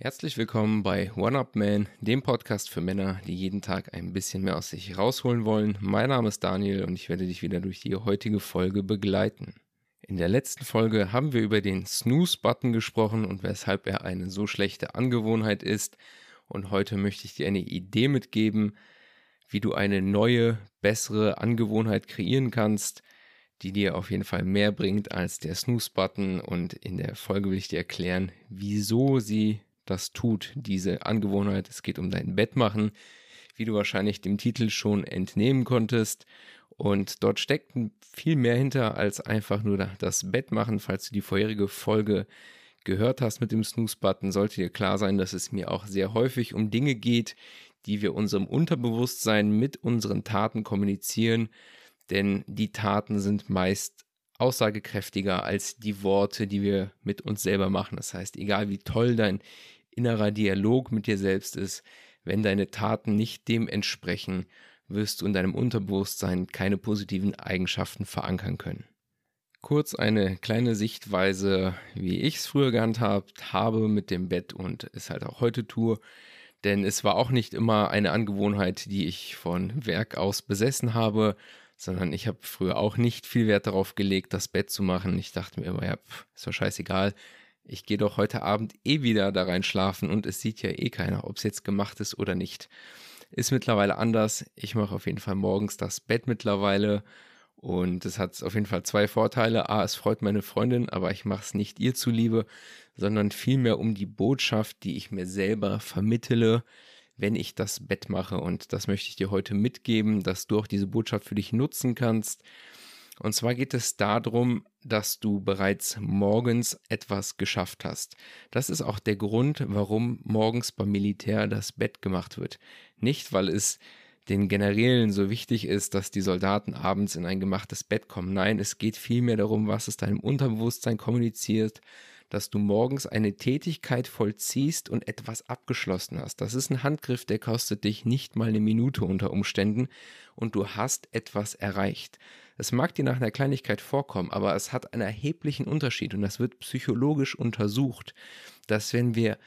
Herzlich willkommen bei One Up Man, dem Podcast für Männer, die jeden Tag ein bisschen mehr aus sich rausholen wollen. Mein Name ist Daniel und ich werde dich wieder durch die heutige Folge begleiten. In der letzten Folge haben wir über den Snooze-Button gesprochen und weshalb er eine so schlechte Angewohnheit ist. Und heute möchte ich dir eine Idee mitgeben, wie du eine neue, bessere Angewohnheit kreieren kannst, die dir auf jeden Fall mehr bringt als der Snooze-Button. Und in der Folge will ich dir erklären, wieso sie das tut, diese Angewohnheit. Es geht um dein Bett machen, wie du wahrscheinlich dem Titel schon entnehmen konntest. Und dort steckt viel mehr hinter als einfach nur das Bett machen. Falls du die vorherige Folge gehört hast mit dem Snooze-Button, sollte dir klar sein, dass es mir auch sehr häufig um Dinge geht, die wir unserem Unterbewusstsein mit unseren Taten kommunizieren. Denn die Taten sind meist aussagekräftiger als die Worte, die wir mit uns selber machen. Das heißt, egal wie toll dein innerer Dialog mit dir selbst ist, wenn deine Taten nicht dem entsprechen, wirst du in deinem Unterbewusstsein keine positiven Eigenschaften verankern können. Kurz eine kleine Sichtweise, wie ich es früher gehandhabt habe mit dem Bett und es halt auch heute tue. Denn es war auch nicht immer eine Angewohnheit, die ich von Werk aus besessen habe, sondern ich habe früher auch nicht viel Wert darauf gelegt, das Bett zu machen. Ich dachte mir immer, ja, pff, ist doch scheißegal, ich gehe doch heute Abend eh wieder da rein schlafen und es sieht ja eh keiner, ob es jetzt gemacht ist oder nicht. Ist mittlerweile anders. Ich mache auf jeden Fall morgens das Bett mittlerweile und es hat auf jeden Fall zwei Vorteile. A, es freut meine Freundin, aber ich mache es nicht ihr zuliebe, sondern vielmehr um die Botschaft, die ich mir selber vermittele, wenn ich das Bett mache. Und das möchte ich dir heute mitgeben, dass du auch diese Botschaft für dich nutzen kannst. Und zwar geht es darum, dass du bereits morgens etwas geschafft hast. Das ist auch der Grund, warum morgens beim Militär das Bett gemacht wird. Nicht, weil es den Generälen so wichtig ist, dass die Soldaten abends in ein gemachtes Bett kommen. Nein, es geht vielmehr darum, was es deinem Unterbewusstsein kommuniziert, dass du morgens eine Tätigkeit vollziehst und etwas abgeschlossen hast. Das ist ein Handgriff, der kostet dich nicht mal eine Minute unter Umständen und du hast etwas erreicht. Es mag dir nach einer Kleinigkeit vorkommen, aber es hat einen erheblichen Unterschied und das wird psychologisch untersucht, dass wenn wir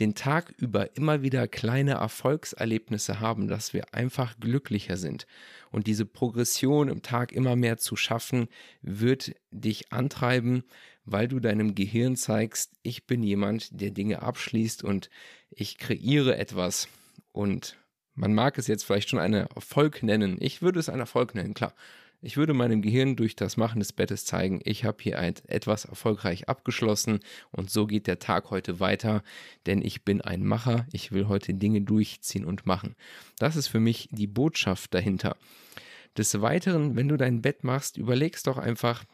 den Tag über immer wieder kleine Erfolgserlebnisse haben, dass wir einfach glücklicher sind. Und diese Progression im Tag immer mehr zu schaffen, wird dich antreiben, weil du deinem Gehirn zeigst, ich bin jemand, der Dinge abschließt und ich kreiere etwas. Und man mag es jetzt vielleicht schon einen Erfolg nennen. Ich würde es einen Erfolg nennen, klar. Ich würde meinem Gehirn durch das Machen des Bettes zeigen, ich habe hier ein, etwas erfolgreich abgeschlossen und so geht der Tag heute weiter, denn ich bin ein Macher, ich will heute Dinge durchziehen und machen. Das ist für mich die Botschaft dahinter. Des Weiteren, wenn du dein Bett machst, überlegst doch einfach,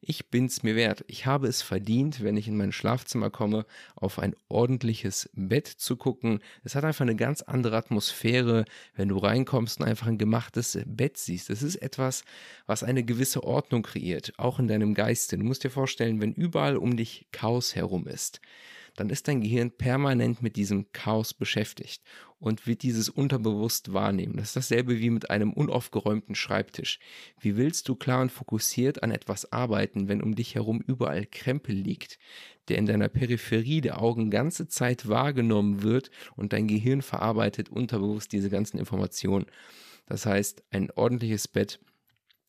ich bin's mir wert. Ich habe es verdient, wenn ich in mein Schlafzimmer komme, auf ein ordentliches Bett zu gucken. Es hat einfach eine ganz andere Atmosphäre, wenn du reinkommst und einfach ein gemachtes Bett siehst. Es ist etwas, was eine gewisse Ordnung kreiert, auch in deinem Geiste. Du musst dir vorstellen, wenn überall um dich Chaos herum ist, dann ist dein Gehirn permanent mit diesem Chaos beschäftigt und wird dieses unterbewusst wahrnehmen. Das ist dasselbe wie mit einem unaufgeräumten Schreibtisch. Wie willst du klar und fokussiert an etwas arbeiten, wenn um dich herum überall Krempel liegt, der in deiner Peripherie der Augen ganze Zeit wahrgenommen wird und dein Gehirn verarbeitet unterbewusst diese ganzen Informationen. Das heißt, ein ordentliches Bett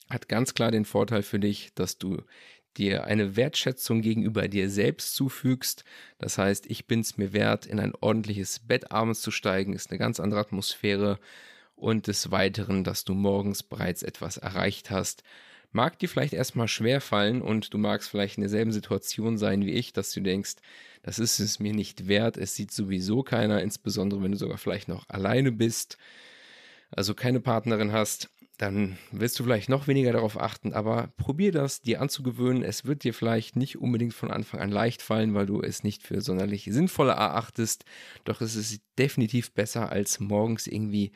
hat ganz klar den Vorteil für dich, dass du dir eine Wertschätzung gegenüber dir selbst zufügst. Das heißt, ich bin es mir wert, in ein ordentliches Bett abends zu steigen, ist eine ganz andere Atmosphäre. Und des Weiteren, dass du morgens bereits etwas erreicht hast, mag dir vielleicht erstmal schwer fallen und du magst vielleicht in derselben Situation sein wie ich, dass du denkst, das ist es mir nicht wert, es sieht sowieso keiner, insbesondere wenn du sogar vielleicht noch alleine bist, also keine Partnerin hast dann wirst du vielleicht noch weniger darauf achten, aber probier das, dir anzugewöhnen. Es wird dir vielleicht nicht unbedingt von Anfang an leicht fallen, weil du es nicht für sonderlich sinnvoll erachtest. Doch es ist definitiv besser, als morgens irgendwie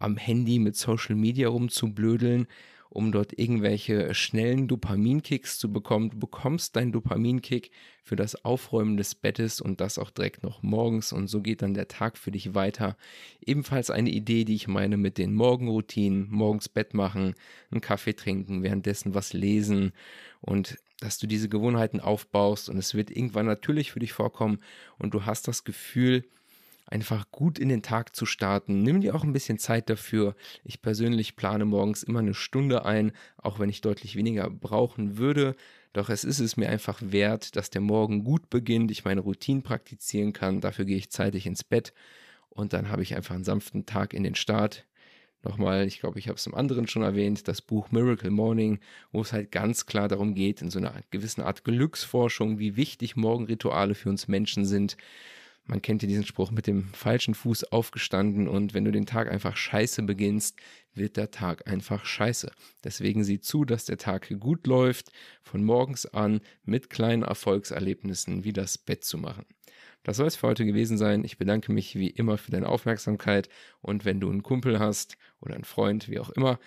am Handy mit Social Media rumzublödeln um dort irgendwelche schnellen Dopaminkicks zu bekommen. Du bekommst deinen Dopaminkick für das Aufräumen des Bettes und das auch direkt noch morgens und so geht dann der Tag für dich weiter. Ebenfalls eine Idee, die ich meine mit den Morgenroutinen, morgens Bett machen, einen Kaffee trinken, währenddessen was lesen und dass du diese Gewohnheiten aufbaust und es wird irgendwann natürlich für dich vorkommen und du hast das Gefühl, einfach gut in den Tag zu starten. Nimm dir auch ein bisschen Zeit dafür. Ich persönlich plane morgens immer eine Stunde ein, auch wenn ich deutlich weniger brauchen würde. Doch es ist es mir einfach wert, dass der Morgen gut beginnt, ich meine Routinen praktizieren kann. Dafür gehe ich zeitig ins Bett und dann habe ich einfach einen sanften Tag in den Start. Nochmal, ich glaube, ich habe es im anderen schon erwähnt, das Buch Miracle Morning, wo es halt ganz klar darum geht, in so einer gewissen Art Glücksforschung, wie wichtig Morgenrituale für uns Menschen sind man kennt ja diesen Spruch mit dem falschen Fuß aufgestanden und wenn du den Tag einfach scheiße beginnst, wird der Tag einfach scheiße. Deswegen sieh zu, dass der Tag gut läuft, von morgens an mit kleinen Erfolgserlebnissen wie das Bett zu machen. Das soll es für heute gewesen sein. Ich bedanke mich wie immer für deine Aufmerksamkeit und wenn du einen Kumpel hast oder einen Freund, wie auch immer,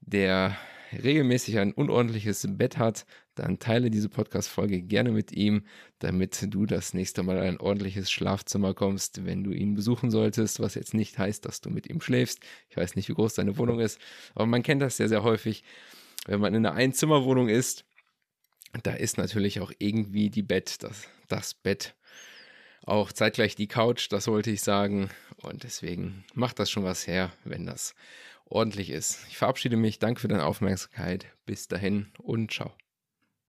der regelmäßig ein unordentliches Bett hat, dann teile diese Podcast-Folge gerne mit ihm, damit du das nächste Mal ein ordentliches Schlafzimmer kommst, wenn du ihn besuchen solltest, was jetzt nicht heißt, dass du mit ihm schläfst. Ich weiß nicht, wie groß deine Wohnung ist, aber man kennt das sehr, sehr häufig, wenn man in einer Einzimmerwohnung ist. Da ist natürlich auch irgendwie die Bett, das, das Bett auch zeitgleich die Couch, das wollte ich sagen. Und deswegen macht das schon was her, wenn das ordentlich ist. Ich verabschiede mich, danke für deine Aufmerksamkeit. Bis dahin und ciao.